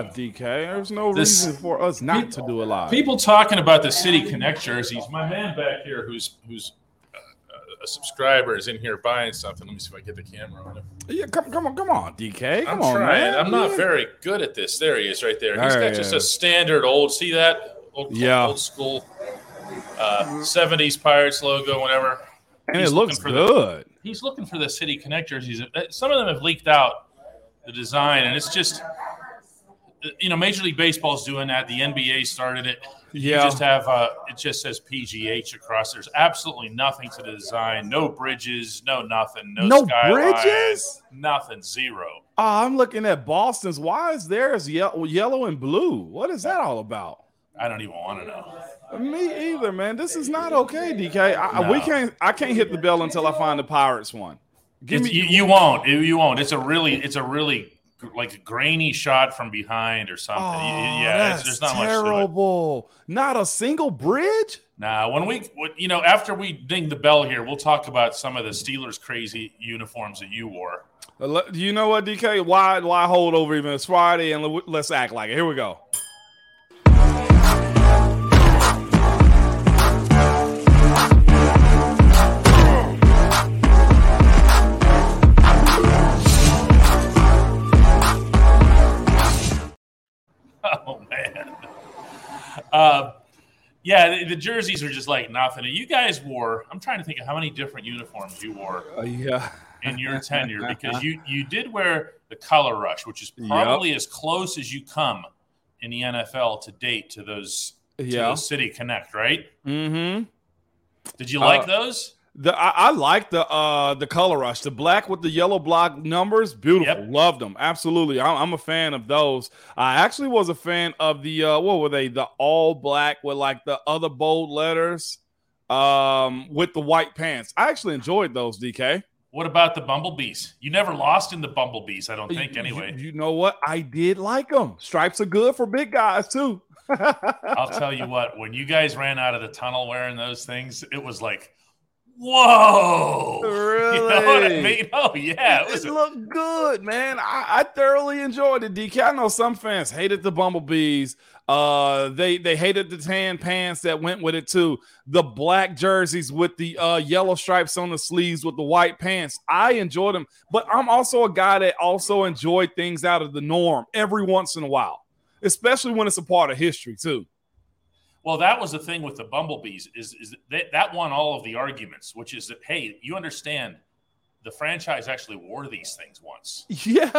DK. There's no This- reason for us not to do a live. People talking about the City Connect jerseys. My man back here, who's who's uh, a subscriber, is in here buying something. Let me see if I get the camera on him. Yeah, come, come on, come on, DK. Come I'm on, trying. man. I'm not very good at this. There he is, right there. He's There got he just is. a standard old. See that old, Yeah. old school uh, '70s Pirates logo, whatever. and he's it looks looking for the- He's looking for the City Connect jerseys. Uh, Some of them have leaked out the design, and it's just. You know, Major League Baseball's doing that. The NBA started it. You Yeah. just have uh, it just says PGH across. There's absolutely nothing to the design. No bridges. No nothing. No, No skyline, bridges? Nothing. Zero. Oh, I'm looking at Boston's. Why is theirs yellow, yellow and blue? What is that all about? I don't even want to know. Me either, man. This is not okay, DK. I, I- we can't. I can't hit the bell until I find the Pirates one. Give It's- me. you, you won't. You won't. It's a really. It's a really like a grainy shot from behind or something. Oh, yeah, that's there's not terrible. Not a single bridge. Nah, when we, you know, after we ding the bell here, we'll talk about some of the Steelers crazy uniforms that you wore. Uh, You know what, DK? Why? Why hold over even? It's Friday, and let's act like it. Here we go. Uh, yeah, the, the jerseys are just like nothing. You guys wore. I'm trying to think of how many different uniforms you wore Uh, yeah. in your tenure because you you did wear the color rush, which is probably as close as you come in the NFL to date to those to Yeah. those City Connect, right? Mm-hmm. Did you like Uh, those? The I, I like the uh the color rush, the black with the yellow block numbers, beautiful. Yep. Loved them, absolutely. I'm, I'm a fan of those. I actually was a fan of the uh what were they? The all black with like the other bold letters, um, with the white pants. I actually enjoyed those. DK. What about the Bumblebees? You never lost in the Bumblebees, I don't think. Anyway, you, you know what? I did like them. Stripes are good for big guys too. I'll tell you what. When you guys ran out of the tunnel wearing those things, it was like, whoa! You know what I Really? mean? Oh yeah, it It a- looked good, man. I, I thoroughly enjoyed it. DK. I know some fans hated the bumblebees. Uh, they they hated the tan pants that went with it too. The black jerseys with the uh yellow stripes on the sleeves with the white pants. I enjoyed them, but I'm also a guy that also enjoyed things out of the norm every once in a while, especially when it's a part of history too. Well, that was the thing with the Bumblebees is is that that won all of the arguments, which is that hey, you understand, the franchise actually wore these things once, Yeah.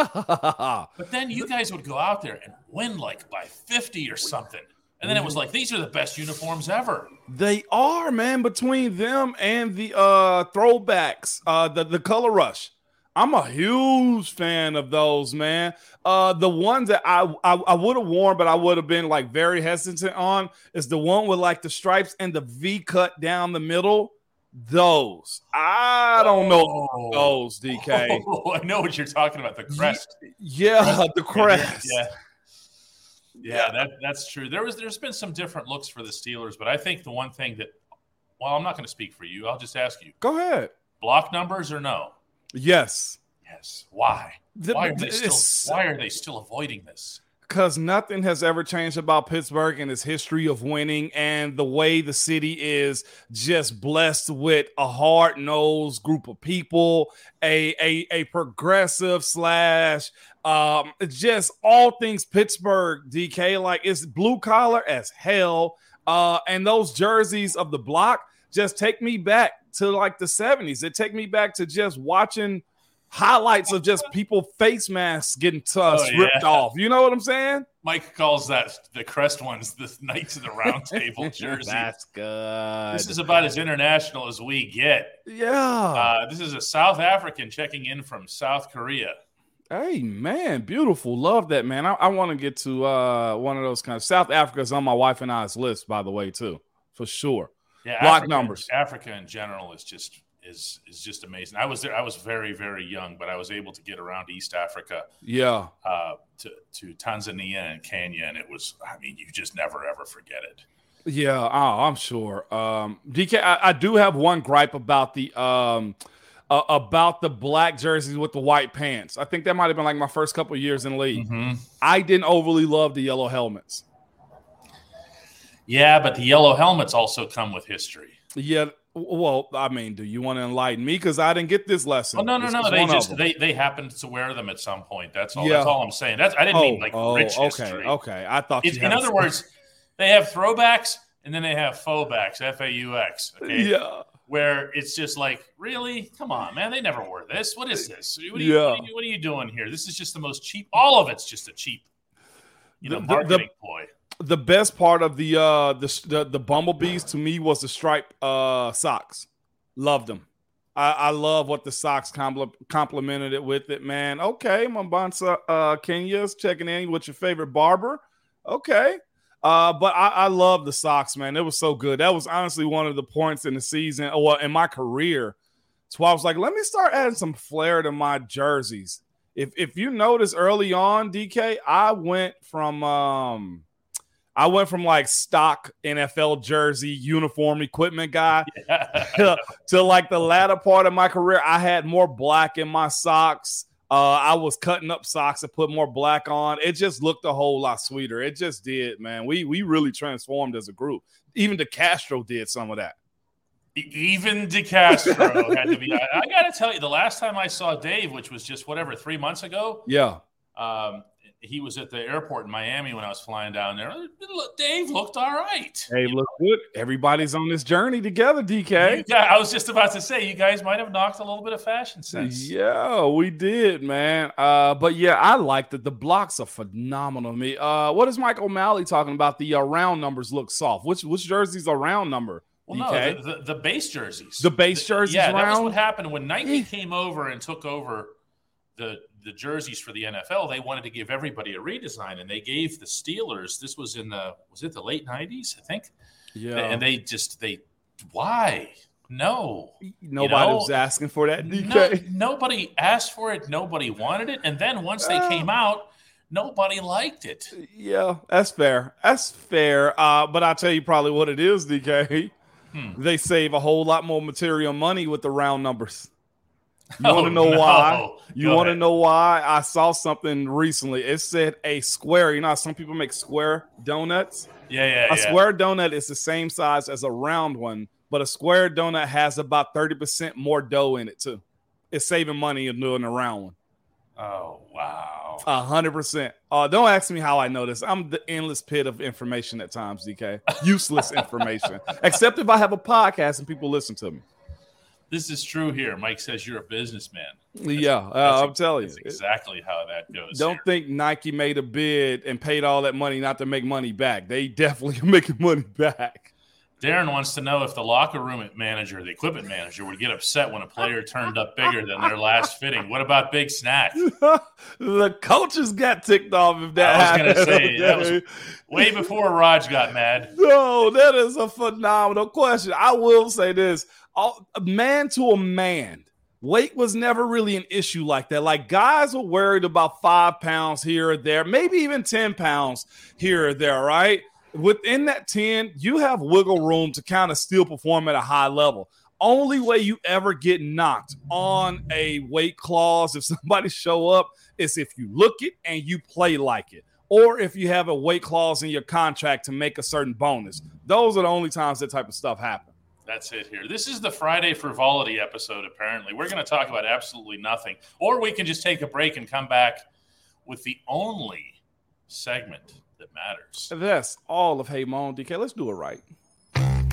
but then you guys would go out there and win like by fifty or something, and then it was like these are the best uniforms ever. They are, man, between them and the uh throwbacks, uh the, the color rush. I'm a huge fan of those, man. Uh the ones that I I, I would have worn, but I would have been like very hesitant on is the one with like the stripes and the V cut down the middle. Those. I don't know Oh. those, DK. Oh, I know what you're talking about. The crest. Yeah, the crest. Yeah. Yeah, that, that's true. There was there's been some different looks for the Steelers, but I think the one thing that well, I'm not going to speak for you. I'll just ask you. Go ahead. Block numbers or no? Yes. Yes. Why? The- Why are they still why are they still avoiding this? because nothing has ever changed about Pittsburgh and its history of winning and the way the city is just blessed with a hard-nosed group of people, a a, a progressive slash um just all things Pittsburgh DK like it's blue collar as hell uh and those jerseys of the block just take me back to like the 70s. It take me back to just watching highlights of just people face masks getting t- uh, Oh, ripped yeah. off. You know what I'm saying? Mike calls that the crest ones the Knights of the Round Table jersey. good. this is about as international as we get. yeah. Uh, this is a South African checking in from South Korea. hey man, beautiful. Love that man. I, I want to get to uh one of those kind of South Africa's on my wife and I's list, by the way, too, for sure. Yeah, Block Africa, numbers. Africa in general is just is is just amazing. I was there. I was very very young, but I was able to get around East Africa Yeah. uh, to to Tanzania and Kenya, and it was. I mean, you just never ever forget it. Yeah, oh, I'm sure. Um, DK, I, I do have one gripe about the um, uh, about the black jerseys with the white pants. I think that might have been like my first couple years in the league. Mhm. I didn't overly love the yellow helmets. Yeah, but the yellow helmets also come with history. Yeah, well, I mean, do you want to enlighten me? Because I didn't get this lesson. Oh no, no, no! They just they they happened to wear them at some point. That's all. Yeah. That's all I'm saying. That's I didn't oh, mean like oh, rich okay, history. okay. I thought in other words, they have throwbacks and then they have faux F A U X. Okay, yeah, where it's just like, really, come on, man, they never wore this. What is this? What are, you, Yeah. what, are you, what are you doing here? This is just the most cheap. All of it's just a cheap, you know, The- the- the- marketing ploy. The best part of the uh the the, the bumblebees to me was the stripe uh socks. Loved them. I, I love what the socks compl- complimented it with it, man. Okay, Mambansa uh Kenya's checking in with your favorite barber. Okay. Uh, but I, I love the socks, man. It was so good. That was honestly one of the points in the season or in my career. So I was like, let me start adding some flair to my jerseys. If if you notice early on, DK, I went from um I went from like stock NFL jersey uniform equipment guy to like the latter part of my career. I had more black in my socks. Uh, I was cutting up socks and put more black on. It just looked a whole lot sweeter. It just did, man. We we really transformed as a group. Even DeCastro did some of that. Even DeCastro had to be. I, I got to tell you, the last time I saw Dave, which was just whatever three months ago, Yeah. um, he was at the airport in Miami when I was flying down there. Dave looked all right. Hey, look good. Everybody's on this journey together, DK. Guys- I was just about to say, you guys might have knocked a little bit of fashion sense. Yeah, we did, man. Uh, but yeah, I liked it. The blocks are phenomenal to me. Uh, what is Mike O'Malley talking about? The uh, round numbers look soft. Which which jersey's a round number? Well, no, the, the, the base jerseys. The base jerseys Yeah, that was what happened when Nike Yeah. came over and took over the the jerseys for the NFL. They wanted to give everybody a redesign, and they gave the Steelers. This was in the was it the late nineties, I think. Yeah, And they just they why no. nobody know, was asking for that. No, nobody asked for it. Nobody wanted it. And then once they came out, nobody liked it. Yeah, that's fair. That's fair. Uh, but I'll tell you probably what it is, DK. Hmm. They save a whole lot more material money with the round numbers. You Oh, want to know no. why? You want to know why? I saw something recently. It said a square. You know, how some people make square donuts. Yeah, yeah, A yeah. square donut is the same size as a round one, but a square donut has about thirty percent more dough in it too. It's saving money in doing a round one. Oh wow. A hundred percent. Uh, don't ask me how I know this. I'm the endless pit of information at times, DK. Useless information. Except if I have a podcast and people listen to me. This is true here. Mike says you're a businessman. yeah, uh, That's- I'm telling That's you. exactly how that goes. Don't here. think Nike made a bid and paid all that money not to make money back. They definitely are making money back. Darren wants to know if the locker room manager, the equipment manager, would get upset when a player turned up bigger than their last fitting. What about Big Snack? the coaches got ticked off if that I was gonna happened. say, that was- Way before Raj got mad. No, that is a phenomenal question. I will say this: all, man to a man, weight was never really an issue like that. Like guys were worried about five pounds here or there, maybe even ten pounds here or there. Right within that ten, you have wiggle room to kind of still perform at a high level. Only way you ever get knocked on a weight clause if somebody show up is if you look it and you play like it or if you have a weight clause in your contract to make a certain bonus. Those are the only times that type of stuff happen. That's it here. This is the Friday frivolity episode, apparently. We're going to talk about absolutely nothing. Or we can just take a break and come back with the only segment that matters. That's all of Hey Moan DK. Let's do it right.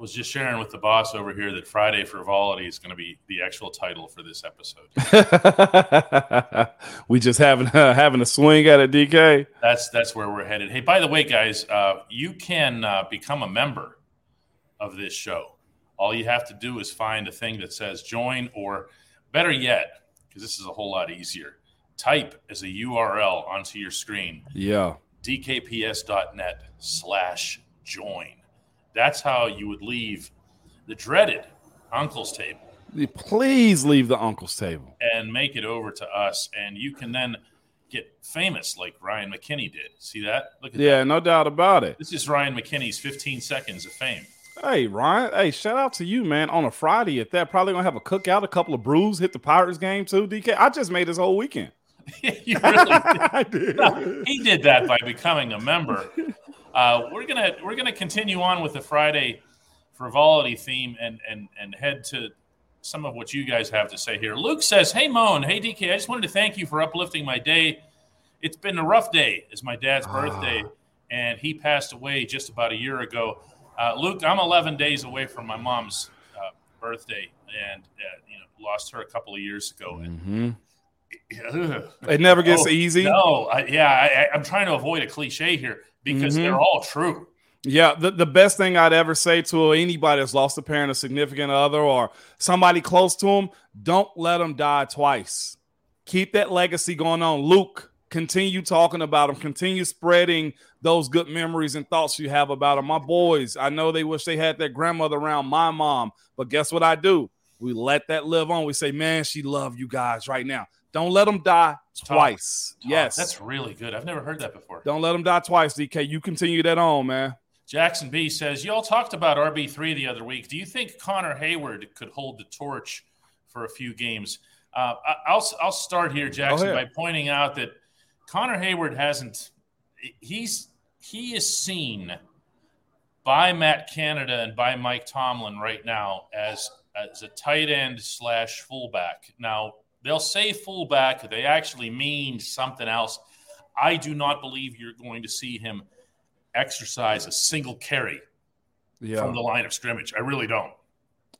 Was just sharing with the boss over here that Friday frivolity is going to be the actual title for this episode. we just having uh, having a swing at it, DK. That's that's where we're headed. Hey, by the way, guys, uh, you can uh, become a member of this show. All you have to do is find a thing that says join or Better yet, because this is a whole lot easier, type as a URL onto your screen. Yeah. dkps.net slash join. That's how you would leave the dreaded uncle's table. Please leave the uncle's table and make it over to us, and you can then get famous like Ryan McKinney did. See that? Look at yeah, that. no doubt about it. This is Ryan McKinney's 15 seconds of fame. Hey Ryan, hey, shout out to you, man. On a Friday at that, probably gonna have a cookout, a couple of brews, hit the Pirates game too. DK, I just made this whole weekend. you really did. did. No, he did that by becoming a member. Uh, we're gonna we're gonna continue on with the Friday frivolity theme and and and head to some of what you guys have to say here. Luke says, "Hey Moan, hey DK, I just wanted to thank you for uplifting my day. It's been a rough day. It's my dad's ah. birthday, and he passed away just about a year ago. Uh, Luke, I'm 11 days away from my mom's uh, birthday, and uh, you know, lost her a couple of years ago. And, mm-hmm. It never gets oh, easy. No, I, yeah, I, am trying to avoid a cliche here because mm-hmm. they're all true. Yeah, the, the best thing I'd ever say to anybody that's lost a parent, a significant other, or somebody close to them, don't let them die twice. Keep that legacy going on. Luke, continue talking about them, continue spreading those good memories and thoughts you have about them. My boys, I know they wish they had their grandmother around my mom, but guess what I do? We let that live on. We say, man, she loved you guys right now. Don't let them die twice. Talk. Yes. That's really good. I've never heard that before. Don't let them die twice, DK. You continue that on, man. Jackson B says, Y'all talked about RB3 the other week. Do you think Connor Heyward could hold the torch for a few games? Uh, I'll, I'll start here, Jackson, by pointing out that Connor Heyward hasn't, he's, he is seen by Matt Canada and by Mike Tomlin right now as, as a tight end slash fullback. Now, they'll say fullback, they actually mean something else. I do not believe you're going to see him – exercise a single carry yeah. from the line of scrimmage. I really don't.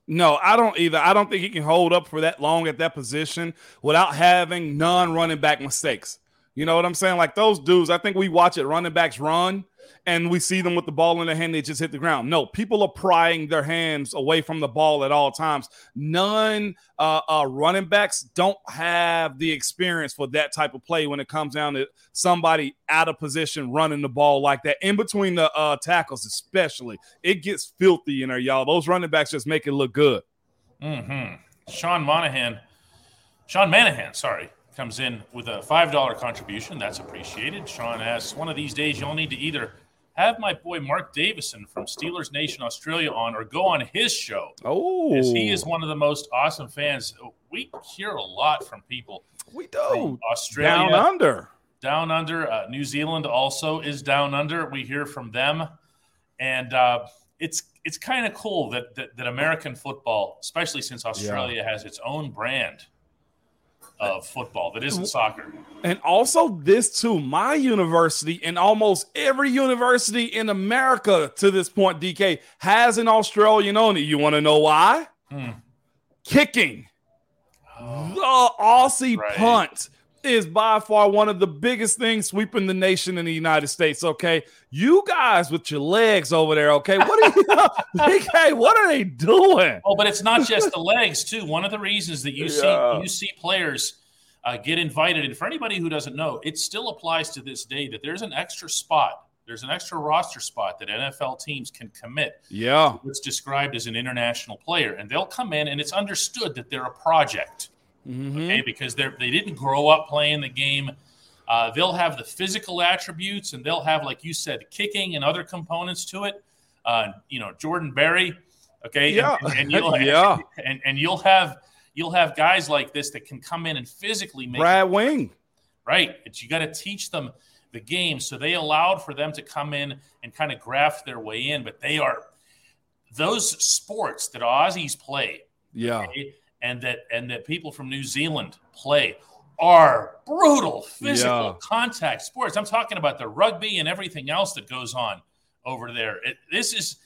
No, I don't either. I don't think he can hold up for that long at that position without having non running back mistakes. You know what I'm saying? Like those dudes, I think we watch it running backs run and we see them with the ball in their hand, they just hit the ground. No, people are prying their hands away from the ball at all times. None uh, uh, running backs don't have the experience for that type of play when it comes down to somebody out of position running the ball like that. In between the uh, tackles, especially, it gets filthy in there, y'all. Those running backs just make it look good. Mm-hmm. Sean Monahan, Sean Manahan, sorry, comes in with a $5 contribution. That's appreciated. Sean asks, one of these days you'll need to either have my boy Mark Davison from Steelers Nation Australia on or go on his show. Oh, As he is one of the most awesome fans. We hear a lot from people. We do. Australia. Down under. Down under. Uh, New Zealand also is down under. We hear from them. And uh, it's it's kind of cool that, that, that American football, especially since Australia yeah. has its own brand – of football that isn't soccer. And also, this too, my university and almost every university in America to this point, DK, has an Australian on it. You want to know why? Hmm. Kicking. Oh, the Aussie right. punt is by far one of the biggest things sweeping the nation in the United States. Okay, you guys with your legs over there. Okay, what are you? hey, what are they doing? Oh, but it's not just the legs too. One of the reasons that you yeah. see you see players uh, get invited, and for anybody who doesn't know, it still applies to this day that there's an extra spot. There's an extra roster spot that NFL teams can commit. Yeah, it's described as an international player, and they'll come in, and it's understood that they're a project Mm-hmm. Okay, because they they didn't grow up playing the game. Uh, they'll have the physical attributes, and they'll have, like you said, kicking and other components to it. Uh, you know, Jordan Berry. Okay, yeah, and, and you'll yeah, and, and you'll have you'll have guys like this that can come in and physically make Brad Wing. Right, but you got to teach them the game, so they allowed for them to come in and kind of graft their way in. But they are those sports that Aussies play. Yeah. Okay, and that and that people from New Zealand play are brutal physical yeah. contact sports. I'm talking about the rugby and everything else that goes on over there. It, this is,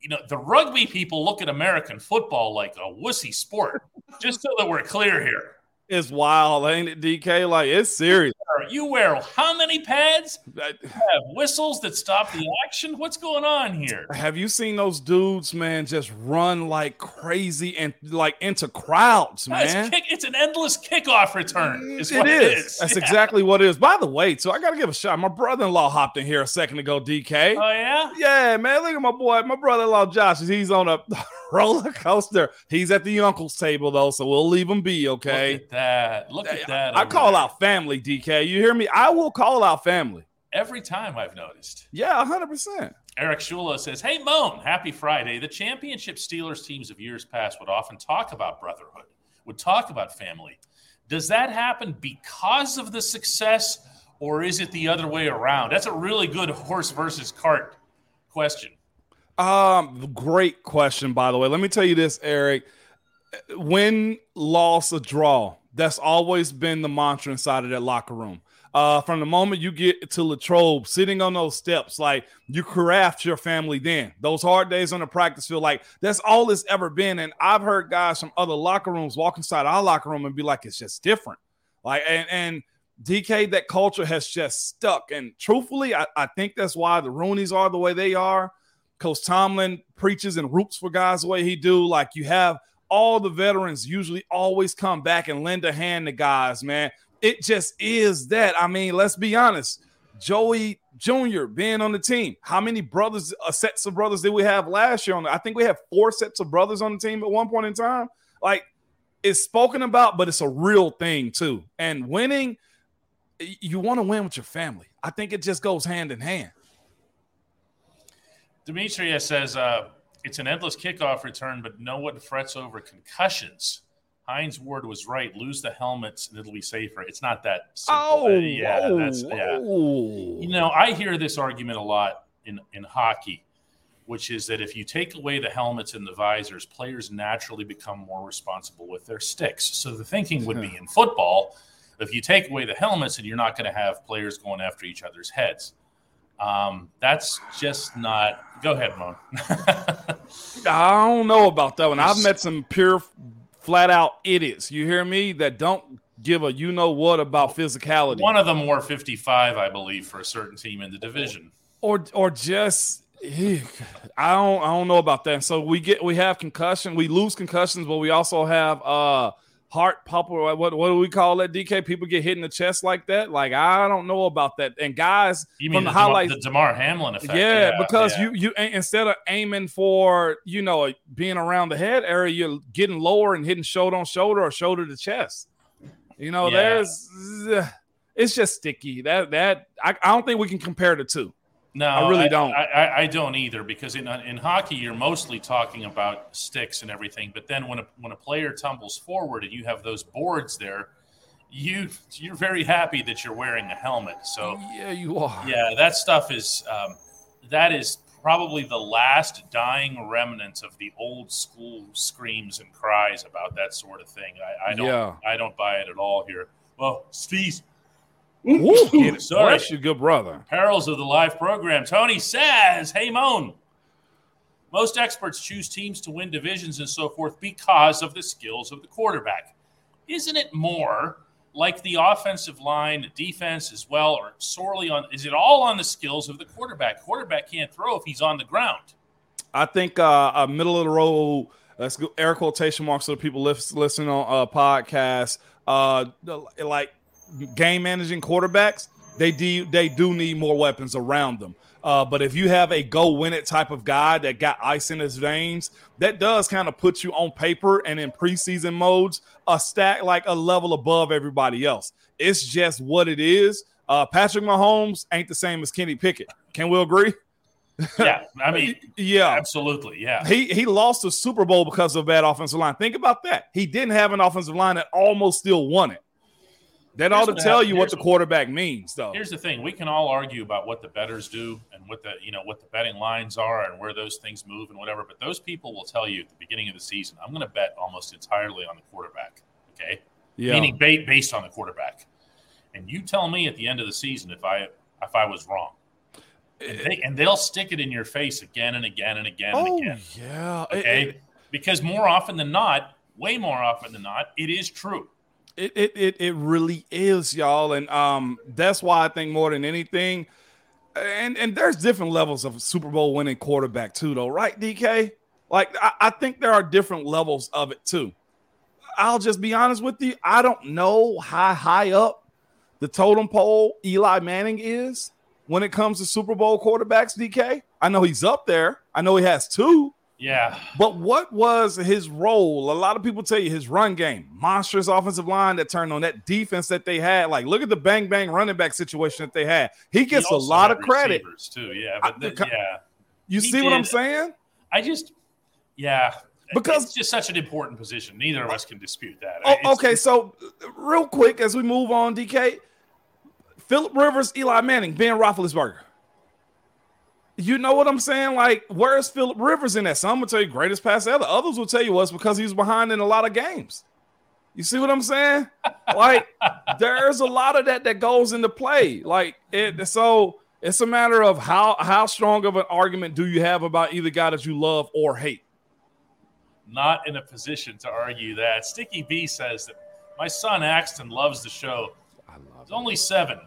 you know, the rugby people look at American football like a wussy sport. just so that we're clear here. It's wild, ain't it, DK? Like it's serious. You wear how many pads? Uh, you have whistles that stop the action. What's going on here? Have you seen those dudes, man, just run like crazy and like into crowds, man? It's, kick, it's an endless kickoff return. Is it is. It is. That's yeah. exactly what it is. By the way, so I got to give a shot. My brother-in-law hopped in here a second ago. DK. Oh yeah. Yeah, man. Look at my boy, my brother-in-law Josh. He's on a roller coaster. He's at the uncle's table though, so we'll leave him be. Okay. Look at that. Look at that. I, I call out family, DK. You hear me? I will call out family every time. I've noticed. Yeah, hundred percent. Eric Shula says, "Hey Moan, happy Friday. The championship Steelers teams of years past would often talk about brotherhood, would talk about family. Does that happen because of the success, or is it the other way around? That's a really good horse versus cart question." Um, great question, by the way. Let me tell you this, Eric. Win, loss, or draw. That's always been the mantra inside of that locker room. Uh, from the moment you get to Latrobe, sitting on those steps, like you craft your family then. Those hard days on the practice field, like that's all it's ever been. And I've heard guys from other locker rooms walk inside our locker room and be like, it's just different. Like, and, and DK, that culture has just stuck. And truthfully, I, I think that's why the Rooneys are the way they are Coach Tomlin preaches and roots for guys the way he do. Like you have all the veterans usually always come back and lend a hand to guys, man. It just is that. I mean, let's be honest. Joey Jr. being on the team. How many brothers, uh, sets of brothers did we have last year on I think we have four sets of brothers on the team at one point in time. Like it's spoken about, but it's a real thing too. And winning, you want to win with your family. I think it just goes hand in hand. Demetria says uh, it's an endless kickoff return, but no one frets over concussions. Hines Ward was right. Lose the helmets and it'll be safer. It's not that simple. Oh, uh, yeah, oh, that's yeah. You know, I hear this argument a lot in in hockey, which is that if you take away the helmets and the visors, players naturally become more responsible with their sticks. So the thinking would be hmm. in football, if you take away the helmets, and you're not going to have players going after each other's heads. Um, that's just not. Go ahead, Moan. I don't know about that one. I've met some pure, flat out idiots. You hear me? That don't give a you know what about physicality. One of them wore 55, I believe, for a certain team in the division. Or or just I don't I don't know about that. So we get we have concussion, we lose concussions, but we also have uh heart pump or what, what do we call that DK? People get hit in the chest like that. Like I don't know about that. And guys, you mean the, the highlights, the Damar Hamlin effect? Yeah, yeah because yeah. you you instead of aiming for you know being around the head area, you're getting lower and hitting shoulder on shoulder or shoulder to chest. You know, yeah. there's it's just sticky. That that I, I don't think we can compare the two. No, I really don't. I, I, I, don't either because in in hockey you're mostly talking about sticks and everything, but then when a when a player tumbles forward and you have those boards there, you you're very happy that you're wearing a helmet. So yeah, you are. Yeah, that stuff is um, that is probably the last dying remnants of the old school screams and cries about that sort of thing. I, I don't yeah. I don't buy it at all here. Well, Steve, Ooh, Sorry. Bless you, good brother. Perils of the live program. Tony says, Hey, Moan. Most experts choose teams to win divisions and so forth because of the skills of the quarterback. Isn't it more like the offensive line, the defense as well, or sorely on? Is it all on the skills of the quarterback? Quarterback can't throw if he's on the ground. I think uh, a middle of the road. Let's go air quotation marks so the people listen on a uh, podcast. Uh, like game managing quarterbacks, they do they do need more weapons around them. Uh, but if you have a go win it type of guy that got ice in his veins, that does kind of put you on paper and in preseason modes a stack like a level above everybody else. It's just what it is. Uh, Patrick Mahomes ain't the same as Kenny Pickett. Can we agree? yeah, I mean, yeah, absolutely, yeah. He he lost the Super Bowl because of bad offensive line. Think about that. He didn't have an offensive line that almost still won it. That ought to tell you what the quarterback means, though. Here's the thing: we can all argue about what the betters do and what the you know what the betting lines are and where those things move and whatever. But those people will tell you at the beginning of the season, I'm going to bet almost entirely on the quarterback. Okay, yeah. meaning based on the quarterback. And you tell me at the end of the season if I if I was wrong. And, they, they'll stick it in your face again and again and again oh, and again. Yeah. Okay. It, it, because more often than not, way more often than not, it is true. It, it it it really is, y'all, and um, that's why I think more than anything, and and there's different levels of Super Bowl winning quarterback too, though, right, DK? Like I, I think there are different levels of it too. I'll just be honest with you, I don't know how high up the totem pole Eli Manning is when it comes to Super Bowl quarterbacks. DK, I know he's up there. I know he has two. Yeah. But what was his role? A lot of people tell you his run game, monstrous offensive line that turned on that defense that they had. Like, look at the bang bang running back situation that they had. He gets He a lot of credit. too. Yeah, but the- yeah, You He see what I'm saying? I just yeah Because- it's just such an important position. Neither of us can dispute that. Oh, okay, so real quick as we move on, DK, Philip Rivers, Eli Manning, Ben Roethlisberger. You know what I'm saying? Like, where's Philip Rivers in that? Some will tell you greatest pass ever. Others will tell you was because he was behind in a lot of games. You see what I'm saying? Like, there's a lot of that that goes into play. Like, it. So it's a matter of how how strong of an argument do you have about either guy that you love or hate. not in a position to argue that. Sticky B says that my son Axton loves the show. I love He's only seven,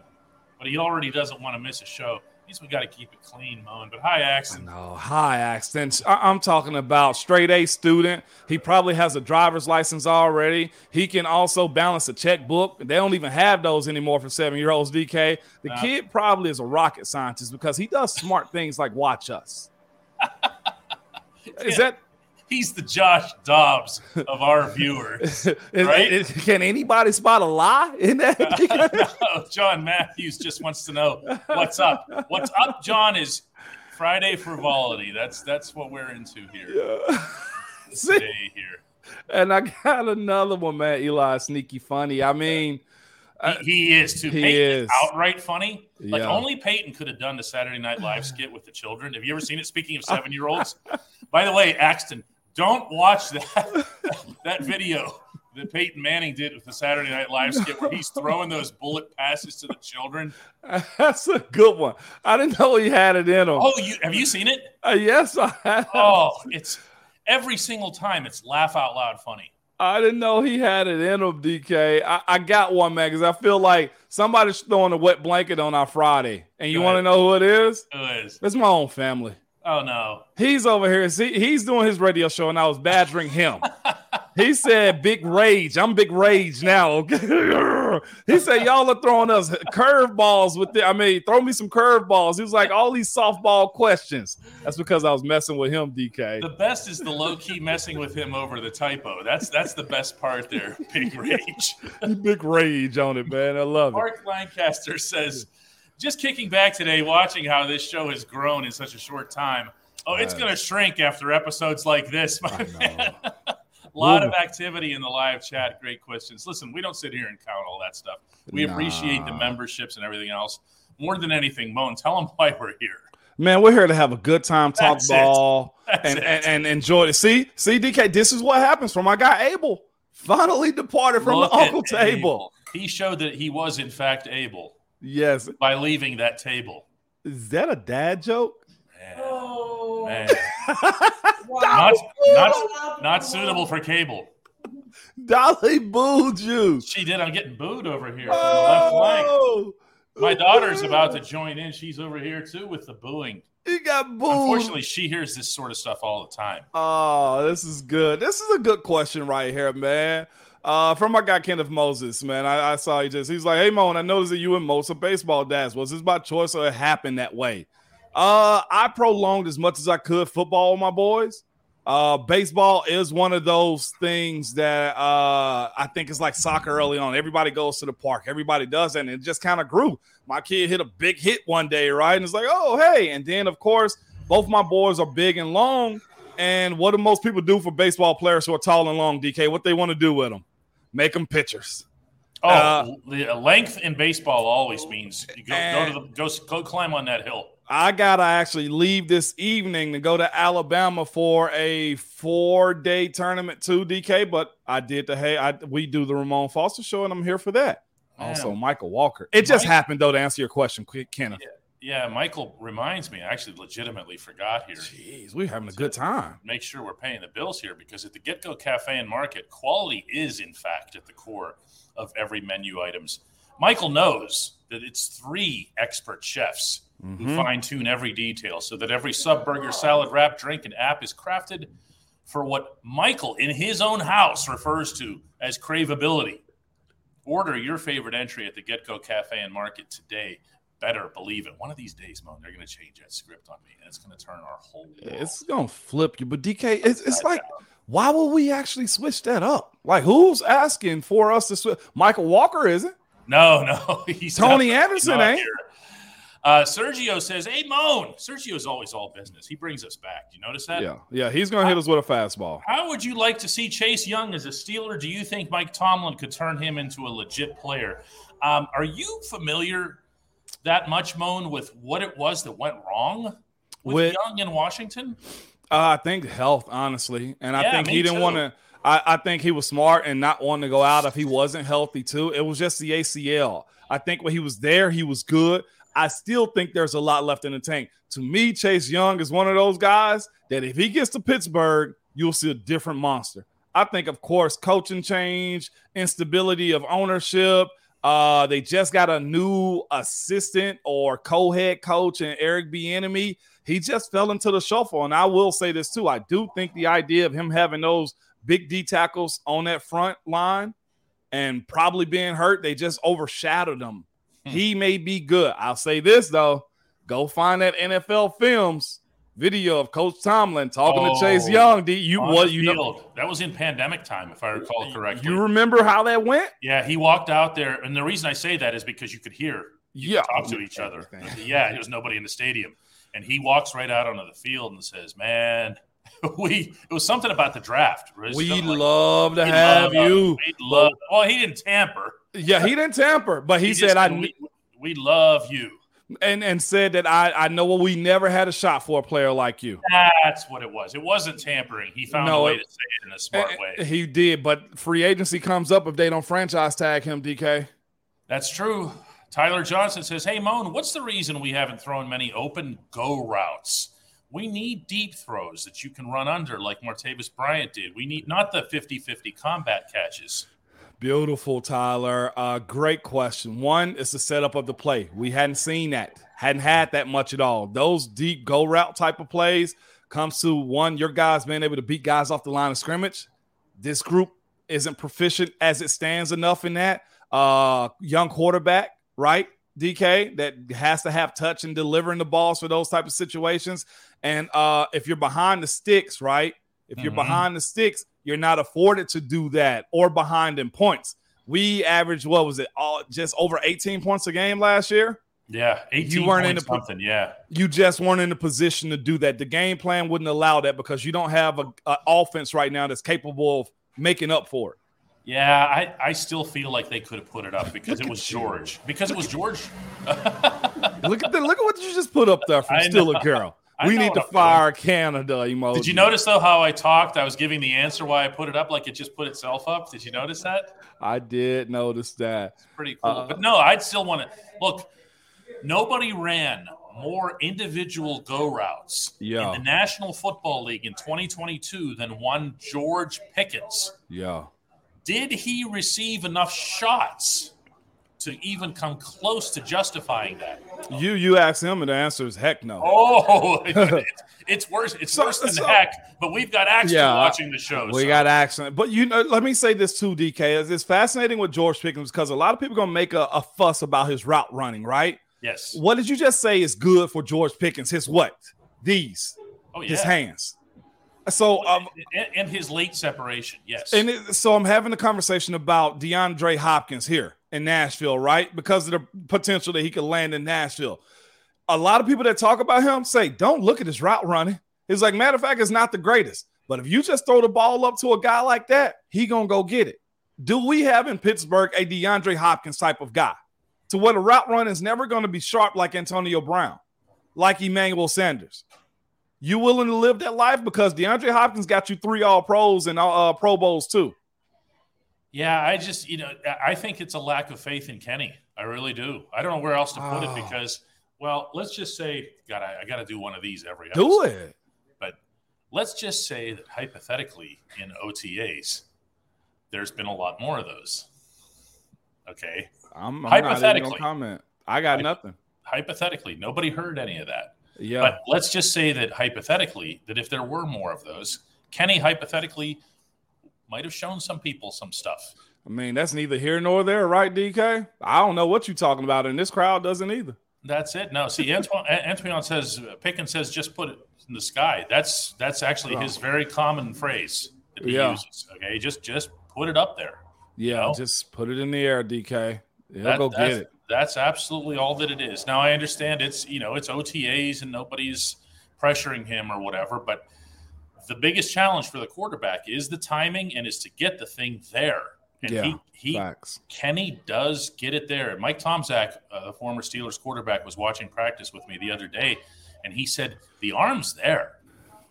but he already doesn't want to miss a show. At least we got to keep it clean, Moan. But hi Axton. No, hi Axton. I- I'm talking about straight A student. He probably has a driver's license already. He can also balance a checkbook. They don't even have those anymore for seven year olds. DK. The Nah. kid probably is a rocket scientist because he does smart things like watch us. Is that He's the Josh Dobbs of our viewers. Right? is- can anybody spot a lie in that? No, John Matthews just wants to know what's up. What's up, John? Is Friday frivolity. That's that's what we're into here See? today. Here, and I got another one, man. Eli sneaky funny. I mean, he, he is too. he Peyton is. outright funny. Like Yeah. only Peyton could have done the Saturday Night Live skit with the children. Have you ever seen it? Speaking of seven year olds, by the way, Axton, don't watch that that video that Peyton Manning did with the Saturday Night Live skit where he's throwing those bullet passes to the children. that's a good one. I didn't know he had it in him. Oh, you have you seen it? Uh, yes, I have. Oh, it's every single time it's laugh out loud funny. I didn't know he had it in him, DK. I, I got one, man, because I feel like somebody's throwing a wet blanket on our Friday. And you want to know who it is? It is. It's my own family. Oh no. He's over here. See, he's doing his radio show, and I was badgering him. he said, "Big rage." I'm big rage now. Okay. he said, "Y'all are throwing us curveballs with the. I mean, throw me some curveballs." He was like, "All these softball questions." That's because I was messing with him, DK. The best is the low key messing with him over the typo. That's that's the best part there. Big rage. big rage on it, man. I love it. Mark Lancaster says, just kicking back today, watching how this show has grown in such a short time. Oh, it's going to shrink after episodes like this. my I know. man. A lot of activity in the live chat. Great questions. Listen, we don't sit here and count all that stuff. We appreciate the memberships and everything else. More than anything, Moan, tell them why we're here. Man, we're here to have a good time, talk That's ball, and, and and enjoy it. See, see, DK, this is what happens from my guy Abel. Finally departed from Look the uncle table. Abel. He showed that he was, in fact, able Yes. by leaving that table. Is that a dad joke? Man, Oh, man. wow. Not, not, not suitable for cable. Dolly booed you. She did. I'm getting booed over here from the left oh. flank. Oh, My daughter's about to join in. She's over here too with the booing. He got booed. Unfortunately, she hears this sort of stuff all the time. Oh, this is good. This is a good question right here, man. Uh, from my guy Kenneth Moses, man. I, I saw he just he's like, hey Moan, I noticed that you and most of baseball dads. Was this by choice or it happened that way? Uh, I prolonged as much as I could football with my boys. Uh, baseball is one of those things that uh I think is like soccer early on. Everybody goes to the park, everybody does that, and it just kind of grew. My kid hit a big hit one day, right? And it's like, oh hey, and then of course, both my boys are big and long. And what do most people do for baseball players who are tall and long, DK? What they want to do with them? Make them pitchers. Oh, Uh, the length in baseball always means you go, go to the go, go climb on that hill. I gotta actually leave this evening to go to Alabama for a four-day tournament too, DK. But I did the hey, I we do the Ramon Foster show, and I'm here for that. Also, Michael Walker. It just Mike- happened though to answer your question, quick, Kenneth. Yeah, Michael reminds me. I actually legitimately forgot here. Jeez, we're having a good time. Make sure we're paying the bills here because at the GetGo Cafe and Market, quality is in fact at the core of every menu items. Michael knows that it's three expert chefs Mm-hmm. who fine tune every detail so that every sub burger, salad, wrap, drink, and app is crafted for what Michael in his own house refers to as craveability. Order your favorite entry at the GetGo Cafe and Market today. Better believe it. One of these days, Mo, they're going to change that script on me, and it's going to turn our whole. World It's gonna flip you, but DK, it's, it's like, why would we actually switch that up? Like, who's asking for us to switch? Michael Walker isn't. No, no, he's Tony Anderson ain't. here. Uh, Sergio says, "Hey, Moan." Sergio's always all business. He brings us back. You notice that? Yeah, yeah, he's gonna hit us with a fastball. How would you like to see Chase Young as a Steeler? Do you think Mike Tomlin could turn him into a legit player? Um, are you familiar that much, Moan, with what it was that went wrong with, With- Young in Washington? Uh, I think health, honestly, and I Yeah, think he didn't want to. I, I think he was smart and not wanting to go out if he wasn't healthy too. It was just the ACL. I think when he was there, he was good. I still think there's a lot left in the tank. To me, Chase Young is one of those guys that if he gets to Pittsburgh, you'll see a different monster. I think, of course, coaching change, instability of ownership. Uh, they just got a new assistant or co-head coach and Eric Bieniemy. He just fell into the shuffle. And I will say this too: I do think the idea of him having those big D tackles on that front line and probably being hurt, they just overshadowed him. Hmm. He may be good. I'll say this though: go find that NFL films video of Coach Tomlin talking Oh, to Chase oh, Young. D, you what you know? that was in pandemic time, if I recall correctly. You remember how that went? yeah, he walked out there, and the reason I say that is because you could hear Yeah, talk to each other. Yeah, there was nobody in the stadium, and he walks right out onto the field and says, "Man, we it was something about the draft. We like, love to "We have love- you. We love. Well, he didn't tamper. Yeah, he didn't tamper, but he, just said I we, we love you. And and said that I I know what we never had a shot for a player like you. That's what it was. It wasn't tampering. He found No, a way it- to say it in a smart Eh, way. He did, but free agency comes up if they don't franchise tag him. DK. That's true. Tyler Johnson says, Hey, Moan, what's the reason we haven't thrown many open go routes? We need deep throws that you can run under like Martavis Bryant did. We need not the 50 50 combat catches. Beautiful, Tyler. Uh, great question. One is the setup of the play. We hadn't seen that, hadn't had that much at all. Those deep go route type of plays comes to one, your guys being able to beat guys off the line of scrimmage. This group isn't proficient as it stands enough in that. Uh, young quarterback, right? DK that has to have touch and delivering the balls for those type of situations. And uh, if you're behind the sticks, right? If you're Mhm. behind the sticks, you're not afforded to do that or behind in points. We averaged what was it? All just over 18 points a game last year. Yeah, 18 you weren't in the- something. Yeah. You just weren't in a position to do that. The game plan wouldn't allow that because you don't have a, a offense right now that's capable of making up for it. Yeah, I, I still feel like they could have put it up because it was George. Because it was George. Look at the, look at what you just put up there from Still a Girl. I We need to I'm doing. fire Canada emoji. Did you notice though how I talked? I was giving the answer why I put it up like it just put itself up. Did you notice that? I did notice that. Pretty cool. Uh, but no, I'd still want to look. Nobody ran more individual go routes Yeah. in the National Football League in 2022 than one George Pickens. Yeah. Did he receive enough shots to even come close to justifying that? You you ask him and the answer is heck no. Oh, it's, it's worse. It's So- worse than so- heck. But we've got access Yeah, watching the show. We so- got Axton, but you know, let me say this too, DK. It's, it's fascinating with George Pickens because a lot of people are gonna make a, a fuss about his route running, right? yes. What did you just say is good for George Pickens? His what? These, Oh yeah. his hands. So, um, and, and his late separation. Yes. and it, so I'm having a conversation about DeAndre Hopkins here in Nashville, right? Because of the potential that he could land in Nashville. A lot of people that talk about him say, "Don't look at his route running." It's like, matter of fact, it's not the greatest. But if you just throw the ball up to a guy like that, he gonna go get it. Do we have in Pittsburgh a DeAndre Hopkins type of guy to where the route run is never to be sharp like Antonio Brown, like Emmanuel Sanders? You willing to live that life because DeAndre Hopkins got you three All Pros and uh, Pro Bowls too. Yeah, I just you know I think it's a lack of faith in Kenny. I really do. I don't know where else to put Oh. it ah. because Well, let's just say, God, I, I got to do one of these every episode. Do it. But let's just say that hypothetically in OTAs, there's been a lot more of those. Okay. I'm, I'm not even Hypothetically. gonna comment. I got Hyp- nothing. Hypothetically, nobody heard any of that. Yeah. But let's just say that hypothetically, that if there were more of those, Kenny hypothetically might have shown some people some stuff. I mean, that's neither here nor there, right, DK? I don't know what you're talking about, and this crowd doesn't either. That's it. No, see, Antoine, Antoine says Pickens says just put it in the sky. That's that's actually his oh. very common phrase that he Yeah. uses. Okay, just just put it up there. Yeah, No. just put it in the air, DK. He'll That- go get it. That's absolutely all that it is. Now I understand it's you know it's OTAs and nobody's pressuring him or whatever, but the biggest challenge for the quarterback is the timing and is to get the thing there. And Yeah, he he Facts. Kenny does get it there. Mike Tomczak, uh, the former Steelers quarterback, was watching practice with me the other day, and he said the arm's there.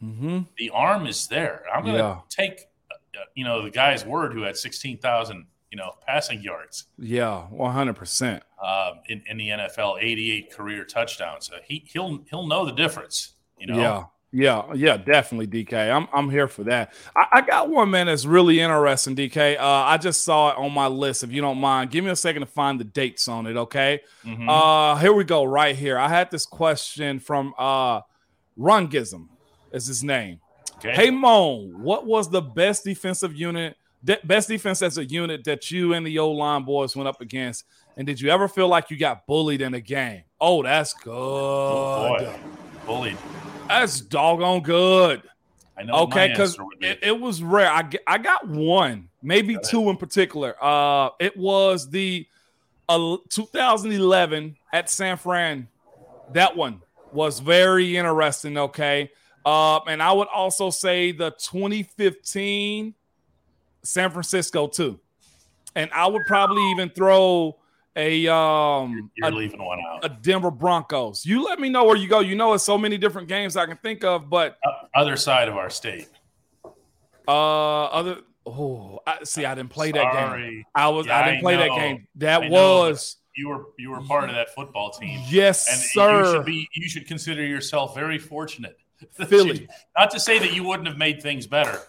Mm-hmm. The arm is there. I'm going to Yeah. take, uh, you know, the guy's word who had 16,000, you know, passing yards Yeah, 100%. um, in, in the NFL, 88 career touchdowns. Uh, he he'll he'll know the difference. You know, Yeah. Yeah, yeah, definitely, DK. I'm I'm here for that. I, I got one man that's really interesting, DK. Uh, I just saw it on my list. If you don't mind, give me a second to find the dates on it. Okay. Mhm. Uh, here we go. Right here. I had this question from uh, Rungism. Is his name? okay. Hey Moan, what was the best defensive unit, de- best defense as a unit that you and the old line boys went up against? And did you ever feel like you got bullied in a game? Oh, that's good. Oh, boy. bullied. That's doggone good. I know. Okay, because answer would be. it, it was rare. I I got one, maybe Go two in particular. Uh, it was the uh, 2011 at San Fran. That one was very interesting. Okay, uh, and I would also say the 2015 San Francisco too, and I would probably even throw a um You're a, leaving one out. a Denver Broncos. You let me know where you go. You know, it's so many different games I can think of, but other side of our state. Uh, other. Oh, I, see, I didn't play that game. I was. Yeah, I didn't I play that game. That I know, was You were you were part of that football team. yes, And sir. you should be you should consider yourself very fortunate. Philly. you- Not to say that you wouldn't have made things better. Um,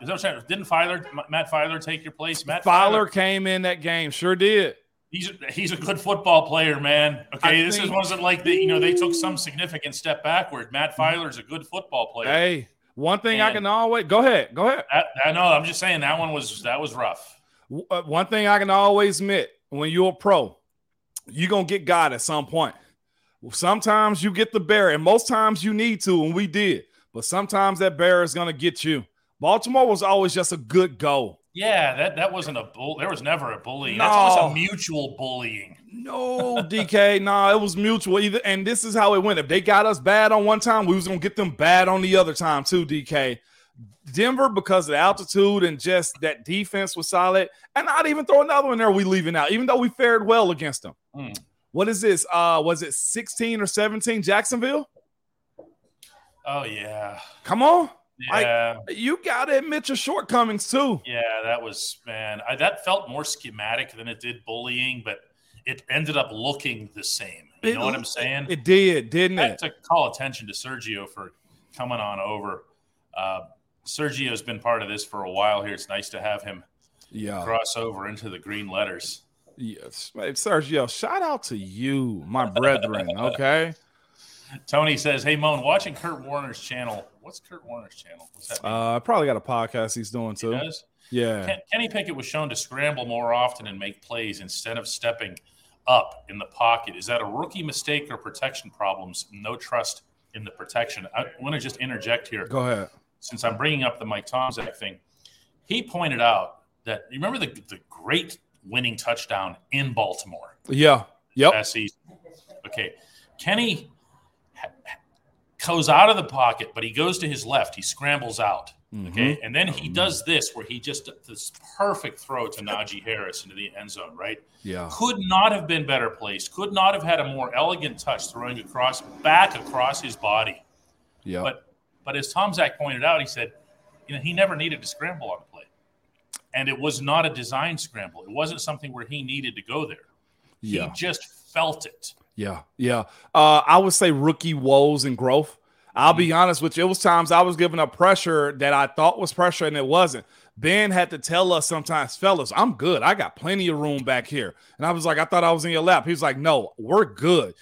is that what I'm didn't Feiler Matt Feiler take your place? Matt Feiler came in that game. Sure did. He's a, he's a good football player, man. Okay, I this is think- wasn't like the you know they took some significant step backward. Matt Feiler's a good football player. Hey, one thing I can always go ahead. Go ahead. That, I know. I'm just saying that one was that was rough. Uh, One thing I can always admit: when you're a pro, you're gonna get God at some point. Sometimes you get the bear, and most times you need to, and we did. But sometimes that bear is gonna get you. Baltimore was always just a good goal. Yeah, that that wasn't a bull. There was never a bullying. No. That's always a mutual bullying. No, DK, nah, it was mutual either. And this is how it went. If they got us bad on one time, we was gonna get them bad on the other time too, DK. Denver, because of the altitude and just that defense was solid. And not even throw another one there, we leaving out, even though we fared well against them. Hmm. What is this? Uh, was it 16 or 17 Jacksonville? Oh yeah, Come on. I- yeah, You gotta admit your shortcomings too. yeah. That was man. I, that felt more schematic than it did bullying, but it ended up looking the same. You know what I'm saying? It did, didn't I it? To call attention to Sergio for coming on over. Uh, Sergio's been part of this for a while here. It's nice to have him Yeah. cross over into the green letters. Yes. Sergio, shout out to you, my brethren. Okay. Tony says, "Hey Moan, watching Kurt Warner's channel. What's Kurt Warner's channel? What's that? mean? Uh, probably got a podcast he's doing He too. does? Yeah. Ken- Kenny Pickett was shown to scramble more often and make plays instead of stepping up in the pocket. Is that a rookie mistake or protection problems? No trust in the protection. I want to just interject here. Go ahead. since I'm bringing up the Mike Tomczak thing, he pointed out that you remember the, the great winning touchdown in Baltimore Yeah. Yep. season. Okay, Kenny goes out of the pocket, but he goes to his left. He scrambles out. Okay, and then he does this where he just this perfect throw to Najee Harris into the end zone. Right, Yeah. could not have been better placed. Could not have had a more elegant touch throwing across back across his body. Yeah. But but as Tomczak pointed out, he said, you know, he never needed to scramble on the play. And it was not a design scramble. It wasn't something where he needed to go there. yeah. He just felt it. Yeah, yeah. Uh, I would say rookie woes and growth. I'll be honest with you. It was times I was giving up pressure that I thought was pressure and it wasn't. Ben had to tell us sometimes, fellas, I'm good. I got plenty of room back here. And I was like, I thought I was in your lap. He was like, no, we're good.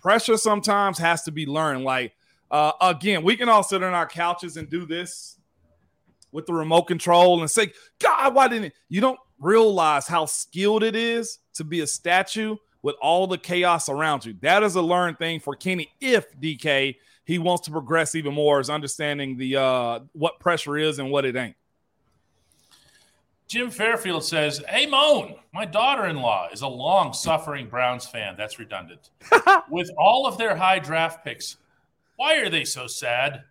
Pressure sometimes has to be learned. Like, uh, again, we can all sit on our couches and do this with the remote control and say, God, why didn't it? You don't realize how skilled it is to be a statue with all the chaos around you. That is a learned thing for Kenny if DK he wants to progress even more is understanding the uh what pressure is and what it ain't. Jim Fairfield says, Hey, Moan, my daughter in law is a long suffering Browns fan. That's redundant. With all of their high draft picks, why are they so sad?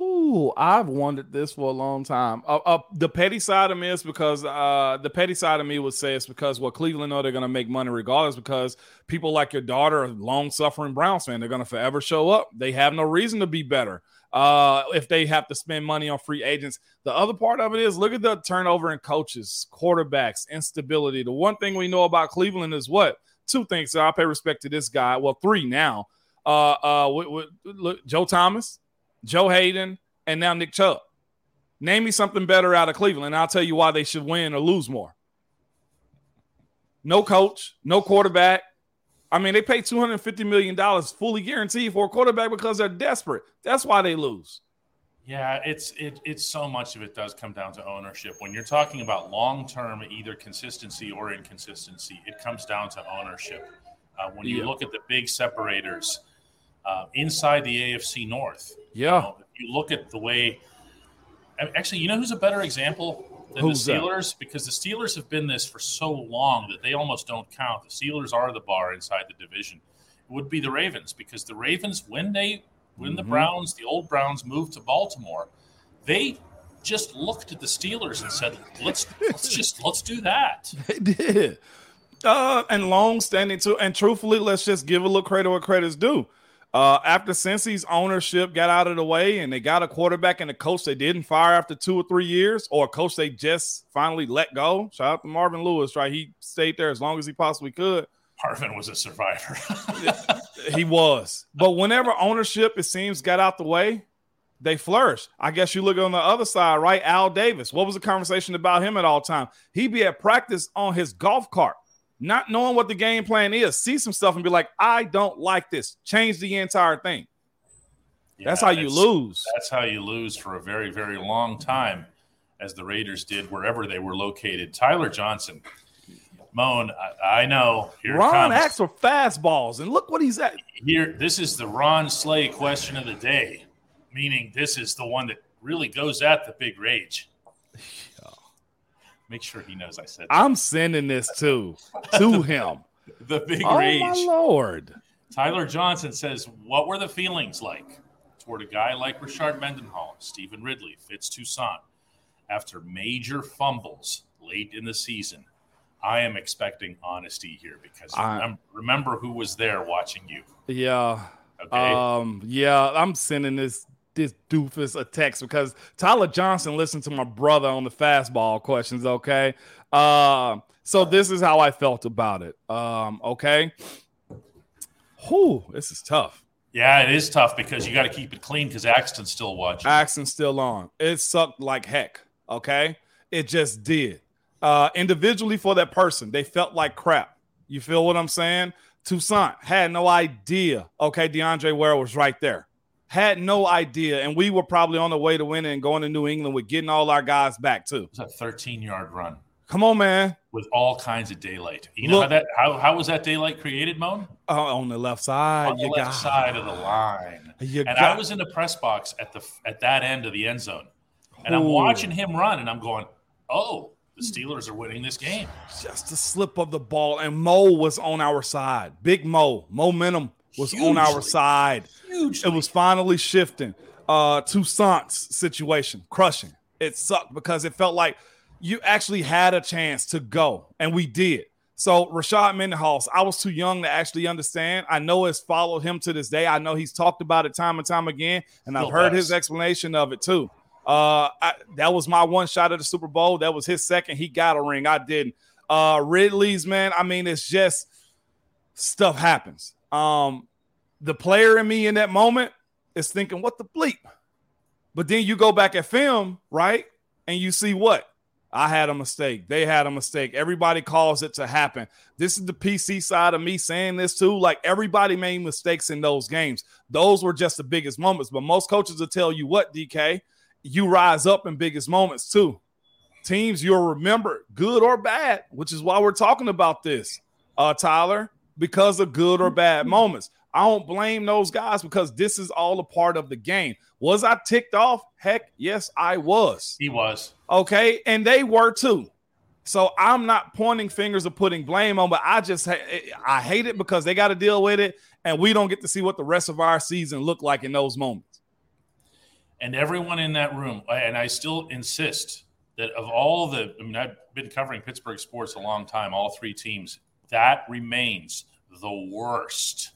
Ooh, I've wondered this for a long time. Uh, uh, the petty side of me is because uh, the petty side of me would say it's because well, Cleveland know they're going to make money regardless. Because people like your daughter, long suffering Browns fan, they're going to forever show up. They have no reason to be better uh, if they have to spend money on free agents. The other part of it is look at the turnover in coaches, quarterbacks, instability. The one thing we know about Cleveland is what two things. So I pay respect to this guy. Well, three now. Uh, uh, with, look, Joe Thomas Joe Haden, and now Nick Chubb. Name me something better out of Cleveland, I'll tell you why they should win or lose more. No coach, no quarterback. I mean, they pay $250 million fully guaranteed for a quarterback because they're desperate. That's why they lose. Yeah, it's it, it's so much of it does come down to ownership. When you're talking about long term, either consistency or inconsistency, it comes down to ownership. Uh, when you yeah. look at the big separators uh, inside the AFC North, yeah. You know, if you look at the way, actually, you know who's a better example than who's the Steelers? That? Because the Steelers have been this for so long that they almost don't count. The Steelers are the bar inside the division. It would be the Ravens because the Ravens, when they, when mm-hmm. the Browns, the old Browns moved to Baltimore, they just looked at the Steelers and said, "Let's let's just let's do that." They did, uh, and long standing too. And truthfully, let's just give a little credit where credit's due. Uh, after Cincy's ownership got out of the way and they got a quarterback and a coach they didn't fire after two or three years, or a coach they just finally let go. Shout out to Marvin Lewis, right? He stayed there as long as he possibly could. Marvin was a survivor. he was. But whenever ownership, it seems, got out the way, they flourish. I guess you look on the other side, right? Al Davis. What was the conversation about him at all time? He'd be at practice on his golf cart not knowing what the game plan is, see some stuff and be like, I don't like this. Change the entire thing. Yeah, that's how you lose. That's how you lose for a very, very long time, as the Raiders did wherever they were located. Tyler Johnson. Moan, I, I know. Here Ron acts for fastballs, and look what he's at. Here, this is the Ron Slay question of the day, meaning this is the one that really goes at the big rage. Make sure he knows I said. That. I'm sending this to to him. the big oh, rage. my lord. Tyler Johnson says, "What were the feelings like toward a guy like Rashard Mendenhall, Stevan Ridley, Fitz Toussaint, after major fumbles late in the season?" I am expecting honesty here because I, remember, remember who was there watching you. Yeah. Okay. Um. Yeah, I'm sending this this doofus a text because Tyler Johnson listened to my brother on the fastball questions. Okay. Uh, so this is how I felt about it. Um, okay. Whew, this is tough. Yeah, it is tough because you got to keep it clean because Axton's still watching. Axton's still on. It sucked like heck. Okay. It just did. Uh, individually for that person, they felt like crap. You feel what I'm saying? Toussaint had no idea. Okay, DeAndre Ware was right there had no idea, and we were probably on the way to winning and going to New England with getting all our guys back too. It's a 13 yard run. Come on, man. With all kinds of daylight. You know Look, how that how, how was that daylight created, Moan? Uh, on the left side. On the left side of the line. And got, I was in the press box at the at that end of the end zone. And Ooh. I'm watching him run, and I'm going, oh, the Steelers are winning this game. Just a slip of the ball, and Mo was on our side. Big Mo, momentum was Hugely. on our side. Hugely. It was finally shifting. Uh, Toussaint's situation, crushing. It sucked because it felt like you actually had a chance to go, and we did. So Rashard Mendenhall, I was too young to actually understand. I know it's followed him to this day. I know he's talked about it time and time again, and I've heard his explanation of it too. Uh, I, that was my one shot at the Super Bowl. That was his second. He got a ring. I didn't. Uh, Ridley's man. I mean, it's just stuff happens. Um, the player in me in that moment is thinking, what the bleep? But then you go back at film, right? And you see what? I had a mistake. They had a mistake. Everybody calls it to happen. This is the PC side of me saying this too. Like everybody made mistakes in those games. Those were just the biggest moments. But most coaches will tell you what, DK, you rise up in biggest moments too. Teams you'll remember, good or bad, which is why we're talking about this, uh, Tyler, because of good or bad moments. I don't blame those guys because this is all a part of the game. Was I ticked off? Heck, yes, I was. He was. Okay. And they were too. So I'm not pointing fingers or putting blame on, but I just eh, I hate it because they got to deal with it, and we don't get to see what the rest of our season look like in those moments. And everyone in that room, and I still insist that of all the, I mean, I've been covering Pittsburgh sports a long time, all three teams, that remains the worst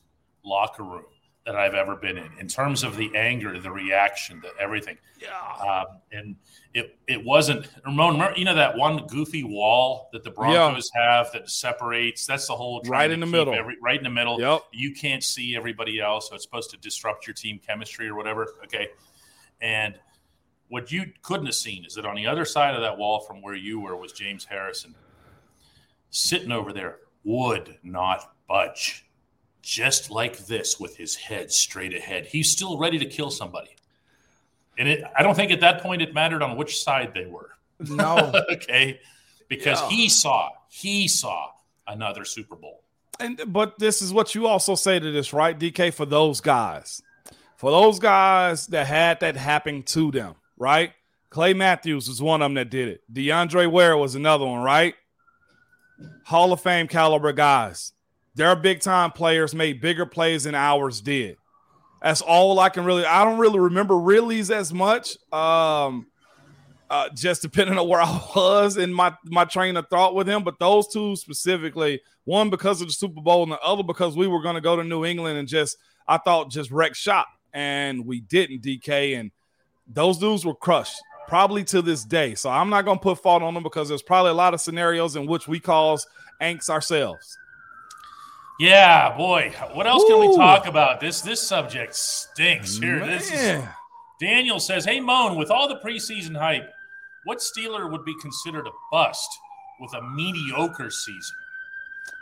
locker room that I've ever been in, in terms of the anger, the reaction, the everything. Yeah. Um, and it it wasn't Ramon. You know that one goofy wall that the Broncos yeah. have that separates. That's the whole right in the middle. Every, right in the middle. Yep. You can't see everybody else, so it's supposed to disrupt your team chemistry or whatever. Okay. And what you couldn't have seen is that on the other side of that wall from where you were was James Harrison sitting over there, would not budge just like this with his head straight ahead. He's still ready to kill somebody. And it, I don't think at that point it mattered on which side they were. No. okay. Because yeah. he saw, he saw another Super Bowl. And but this is what you also say to this, right? DK, for those guys. For those guys that had that happen to them, right? Clay Matthews was one of them that did it. DeAndre Ware was another one, right? Hall of Fame caliber guys. Their big time players made bigger plays than ours did. That's all I can really. I don't really remember reallys as much. Um, uh, just depending on where I was in my my train of thought with him. But those two specifically, one because of the Super Bowl, and the other because we were going to go to New England and just I thought just wreck shop, and we didn't. DK and those dudes were crushed probably to this day. So I'm not going to put fault on them because there's probably a lot of scenarios in which we cause angst ourselves. Yeah, boy. What else Ooh. can we talk about? This this subject stinks. Here, Man. this is Daniel says, "Hey, Moan, with all the preseason hype, what Steeler would be considered a bust with a mediocre season?"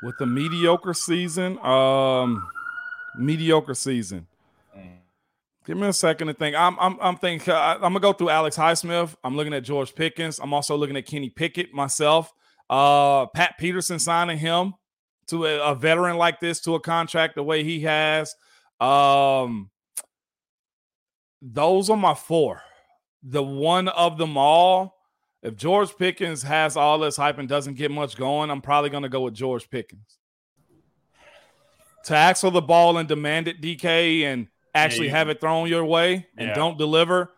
With a mediocre season, um, mediocre season. Mm. Give me a second to think. I'm I'm I'm thinking. I'm gonna go through Alex Highsmith. I'm looking at George Pickens. I'm also looking at Kenny Pickett myself. Uh, Pat Peterson signing him to a, a, veteran like this to a contract the way he has. Um, those are my four. The one of them all, if George Pickens has all this hype and doesn't get much going, I'm probably going to go with George Pickens. To for the ball and demand it, DK, and actually yeah, have it thrown your way and yeah. don't deliver,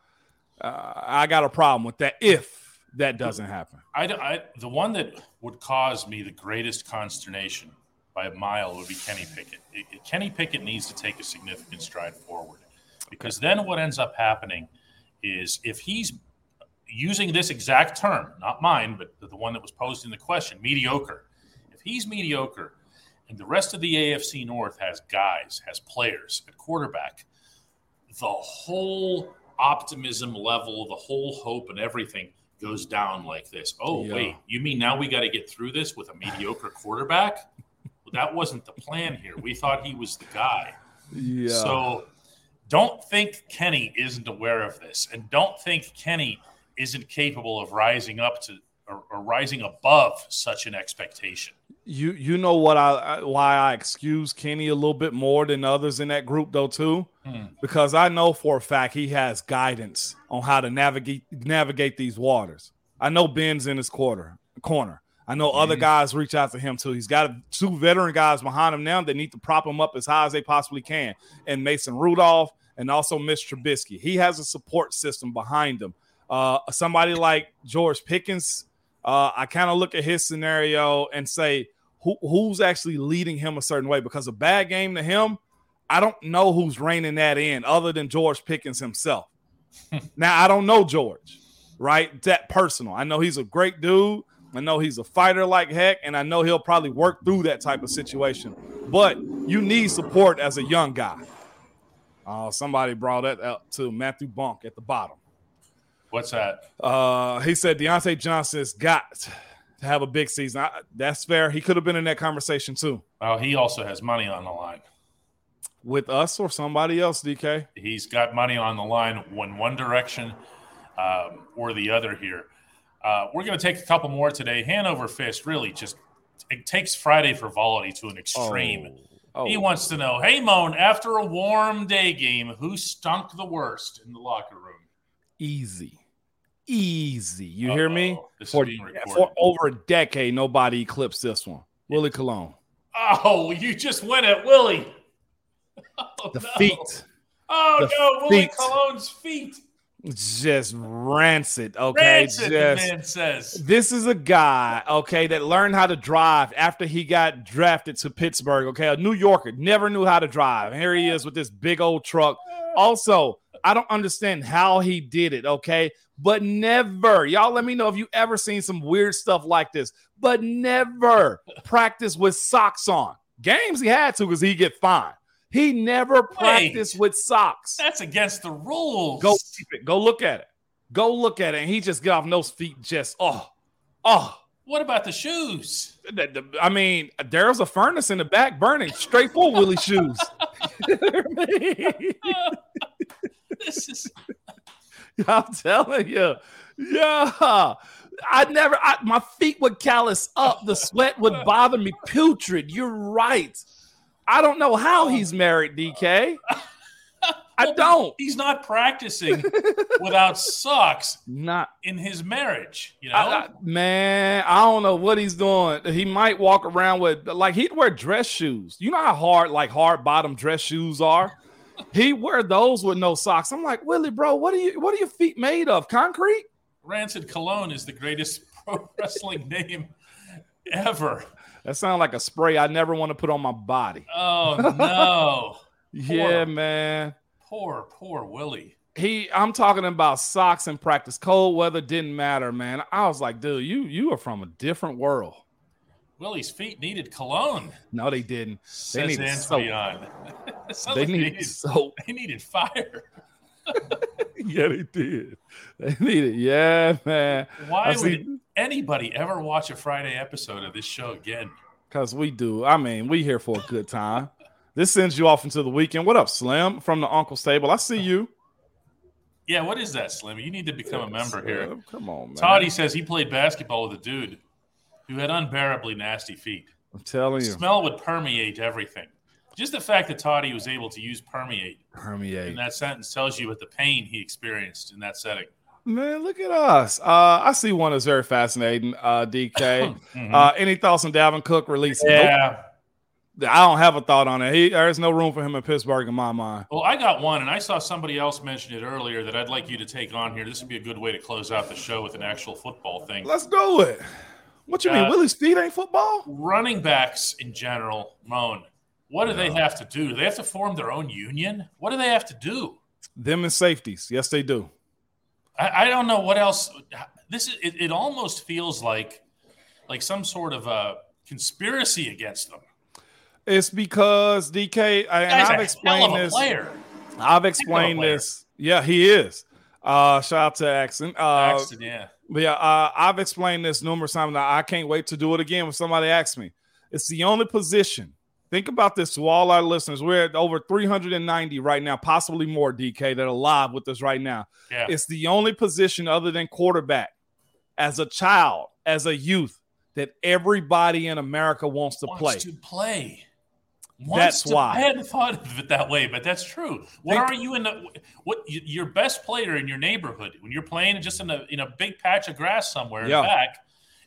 uh, I got a problem with that if that doesn't happen. I, I, the one that would cause me the greatest consternation by a mile would be Kenny Pickett. It, Kenny Pickett needs to take a significant stride forward because then what ends up happening is if he's using this exact term, not mine, but the one that was posed in the question, mediocre. If he's mediocre and the rest of the AFC North has guys, has players at quarterback, the whole optimism level, the whole hope and everything goes down like this. Oh, yeah. wait, you mean now we got to get through this with a mediocre quarterback? well, that wasn't the plan here. We thought he was the guy. Yeah. So don't think Kenny isn't aware of this, and don't think Kenny isn't capable of rising up to or, or rising above such an expectation. You you know what I why I excuse Kenny a little bit more than others in that group though too, hmm. because I know for a fact he has guidance on how to navigate navigate these waters. I know Ben's in his quarter corner. I know mm-hmm. other guys reach out to him too. He's got two veteran guys behind him now that need to prop him up as high as they possibly can, and Mason Rudolph and also Mitch Trubisky. He has a support system behind him. Uh, somebody like George Pickens, uh, I kind of look at his scenario and say who, who's actually leading him a certain way because a bad game to him, I don't know who's reining that in other than George Pickens himself. now, I don't know George, right? That personal. I know he's a great dude, I know he's a fighter like heck, and I know he'll probably work through that type of situation. But you need support as a young guy. Uh, somebody brought that up to Matthew Bonk at the bottom. What's that? Uh, he said Diontae Johnson has got to have a big season. I, that's fair. He could have been in that conversation too. Oh, he also has money on the line. With us or somebody else, DK? He's got money on the line when one direction um, or the other here. Uh, we're going to take a couple more today. Hanover Fist really just it takes Friday frivolity to an extreme. Oh. He wants to know, hey Moan, after a warm day game, who stunk the worst in the locker room? Easy. Easy. You hear me? Uh-oh. This is For, for over a decade, nobody eclipsed this one. Willie Colon. Oh, you just went at Willie. Oh, The no. feet. Oh The no, Willie feet. Colon's feet. Just rancid. Okay. Rancid, Just man says. this is a guy, okay, that learned how to drive after he got drafted to Pittsburgh. Okay, a New Yorker never knew how to drive. And here he is with this big old truck. Also, I don't understand how he did it, okay? But never, y'all let me know if you ever seen some weird stuff like this, but never practice with socks on. Games he had to because he get fined. He never practiced with socks. That's against the rules. Go keep it. Go look at it. Go look at it. And he just get off those feet just oh, oh. What about the shoes? I mean, there's a furnace in the back burning straight for Willie shoes. This is I'm telling you, yeah. I never, I, my feet would callous up. The sweat would bother me. Putrid. You're right. I don't know how oh. he's married, DK. I don't. he's not practicing without socks Not in his marriage. You know, I- I- man, I don't know what he's doing. He might walk around with like he'd wear dress shoes. You know how hard like hard bottom dress shoes are. He wear those with no socks. I'm like Willie, bro. What are you? What are your feet made of? Concrete? Rancid Cologne is the greatest pro wrestling name ever. That sounds like a spray I never want to put on my body. Oh no, Yeah, man. poor poor Willie. He, I'm talking about socks in practice. Cold weather didn't matter, man. I was like, dude, you you are from a different world. Willie's feet needed cologne. No, they didn't. Says needed soap. Antoine. It They like needed soap. They needed fire. yeah, they did. They needed. Yeah, man. Why I would see- anybody ever watch a Friday episode of this show again? Because we do. I mean, we here for a good time. This sends you off into the weekend. What up, Slim from the Uncle's Table? I see you. Yeah, what is that, Slim? You need to become a member here. Come on, man. Toddy says he played basketball with a dude who had unbearably nasty feet. I'm telling you, Smell would permeate everything. Just the fact that Toddy was able to use permeate permeate in that sentence tells you what the pain he experienced in that setting. Man, look at us. Uh, I see one that's very fascinating. Uh, DK. Mhm. uh, any thoughts on Dalvin Cook release? yeah. Nope. I don't have a thought on it. He, there's no room for him in Pittsburgh in my mind. Well, I got one, and I saw somebody else mention it earlier that I'd like you to take on here. This would be a good way to close out the show with an actual football thing. Let's do it. What you mean? Uh, Willie's feet ain't football? Running backs in general, Moan, what do they have to do? Do they have to form their own union? What do they have to do? Them and safeties. Yes, they do. I, I don't know what else. This is it, it. Almost feels like like some sort of a conspiracy against them. It's because DK, I, and I've explained a this. player. I've explained this. Yeah, he is. Uh, shout out to Axon. Uh, Paxton, yeah. But yeah, uh, I've explained this numerous times. Now I can't wait to do it again when somebody asks me. It's the only position. Think about this to all our listeners. We're at over 390 right now, possibly more, DK, that are live with us right now. Yeah. It's the only position other than quarterback as a child, as a youth, that everybody in America wants to wants play. to play. That's to- why. I hadn't thought of it that way, but that's true. What are you in the what your best player in your neighborhood when you're playing just in a in a big patch of grass somewhere Yeah. back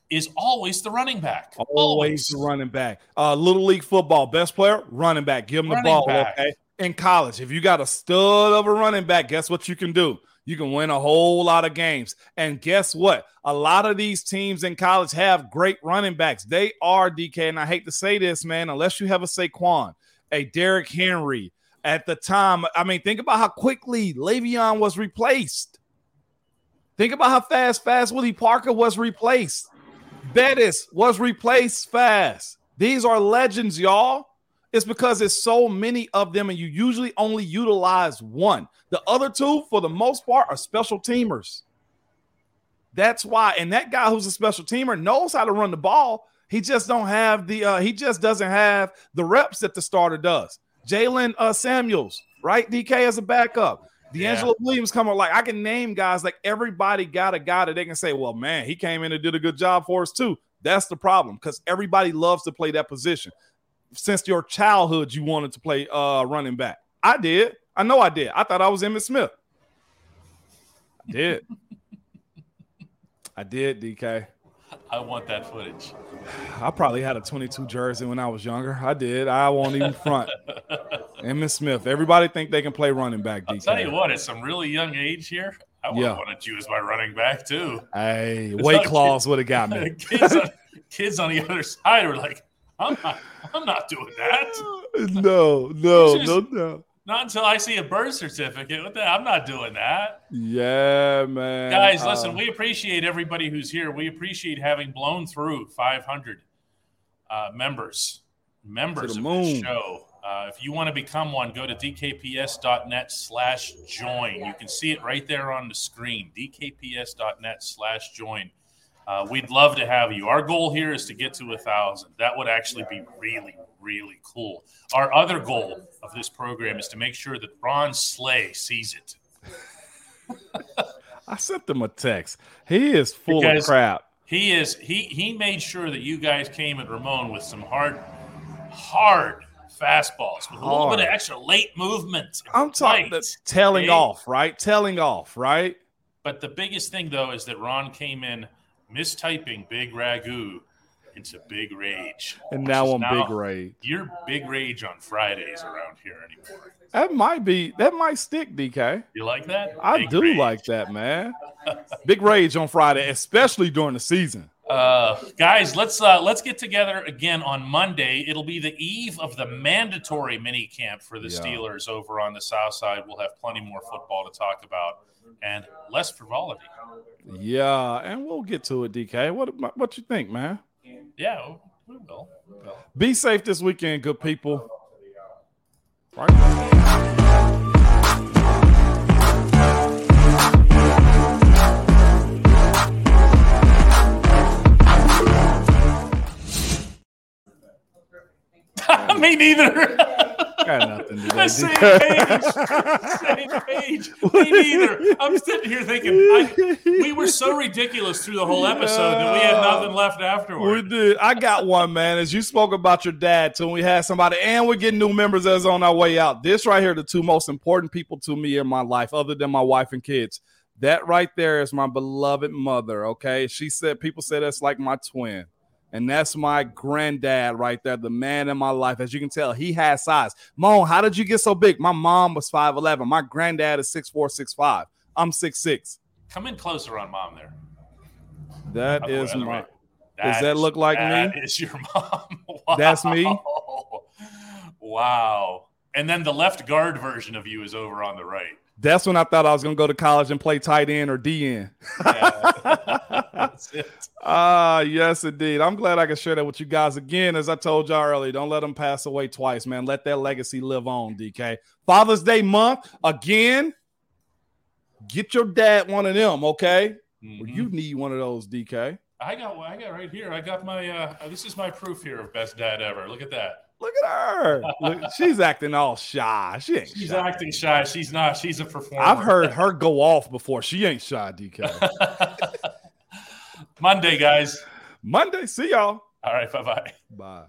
is always the running back. Always the running back. Uh, little league football, best player, running back. Give him the ball. back. Okay. In college, if you got a stud of a running back, guess what you can do? You can win a whole lot of games. And guess what? A lot of these teams in college have great running backs. They are DK, and I hate to say this, man, unless you have a Saquon, a Derrick Henry. At the time, I mean, think about how quickly Le'Veon was replaced. Think about how fast, fast Willie Parker was replaced. Bettis was replaced fast. These are legends, y'all. It's because there's so many of them, and you usually only utilize one. The other two, for the most part, are special teamers. That's why. And that guy who's a special teamer knows how to run the ball. He just don't have the. Uh, he just doesn't have the reps that the starter does. Jaylen uh, Samuels, right? DK as a backup. DeAngelo yeah. Williams coming like I can name guys like everybody got a guy that they can say, well, man, he came in and did a good job for us too. That's the problem because everybody loves to play that position. Since your childhood, you wanted to play uh running back. I did. I know I did. I thought I was Emmitt Smith. I did. I did, DK. I want that footage. I probably had a 22 jersey when I was younger. I did. I won't even front. Emmitt Smith. Everybody think they can play running back. DK. I'll tell you what, at some really young age here, I would yeah. wanted you as my running back too. Hey, weight claws would have got me. kids, on, kids on the other side were like, I'm not, I'm not doing that. No, no, just, no, no. Not until I see a birth certificate. What the, I'm not doing that. Yeah, man. Guys, listen, uh, we appreciate everybody who's here. We appreciate having blown through 500 uh, members, members of moon. the show. Uh, if you want to become one, go to dkps.net slash join. You can see it right there on the screen, dkps.net slash join. Uh, we'd love to have you. Our goal here is to get to a thousand. That would actually be really, really cool. Our other goal of this program is to make sure that Ron Slay sees it. I sent them a text. He is full because of crap. He is. He he made sure that you guys came at Ramon with some hard, hard fastballs with a little bit of extra late movement. I'm talking tailing off, right? Telling off, right? But the biggest thing though is that Ron came in mistyping Big Ragu into Big Rage. And now I'm Big Rage. You're Big Rage on Fridays around here anymore. That might be that might stick, DK. You like that? I Big do rage. like that, man. Big Rage on Friday, especially during the season. Uh, guys, let's uh, let's get together again on Monday. It'll be the eve of the mandatory mini camp for the yeah. Steelers over on the South Side. We'll have plenty more football to talk about and less frivolity. Yeah, and we'll get to it, DK. What what you think, man? Yeah, we will. Be safe this weekend, good people. Right. Me neither. Got nothing to Same page. Same page. Me neither. I'm sitting here thinking I, we were so ridiculous through the whole episode that we had nothing left afterward. We did. I got one, man. As you spoke about your dad too, we had somebody, and we're getting new members as on our way out. This right here, the two most important people to me in my life, other than my wife and kids. That right there is my beloved mother. Okay, she said people say that's like my twin. And that's my granddad right there, the man in my life. As you can tell, he has size. Moan, how did you get so big? My mom was 5'11. My granddad is 6'4, 6'5. I'm 6'6. Come in closer on mom there. That is my. That does that look like that me? That is your mom. Wow. That's me. Wow. And then the left guard version of you is over on the right. That's when I thought I was going to go to college and play tight end or DN. Ah, yes, indeed. I'm glad I can share that with you guys again. As I told y'all earlier, don't let them pass away twice, man. Let that legacy live on, DK. Father's Day month again. Get your dad one of them, okay? Mm-hmm. you need one of those, DK. I got, I got right here. I got my. uh This is my proof here of best dad ever. Look at that. Look at her. Look, she's acting all shy. She ain't She's shy. acting shy. She's not. She's a performer. I've heard her go off before. She ain't shy, DK. Monday, guys. Monday. See y'all. All right. Bye-bye. Bye.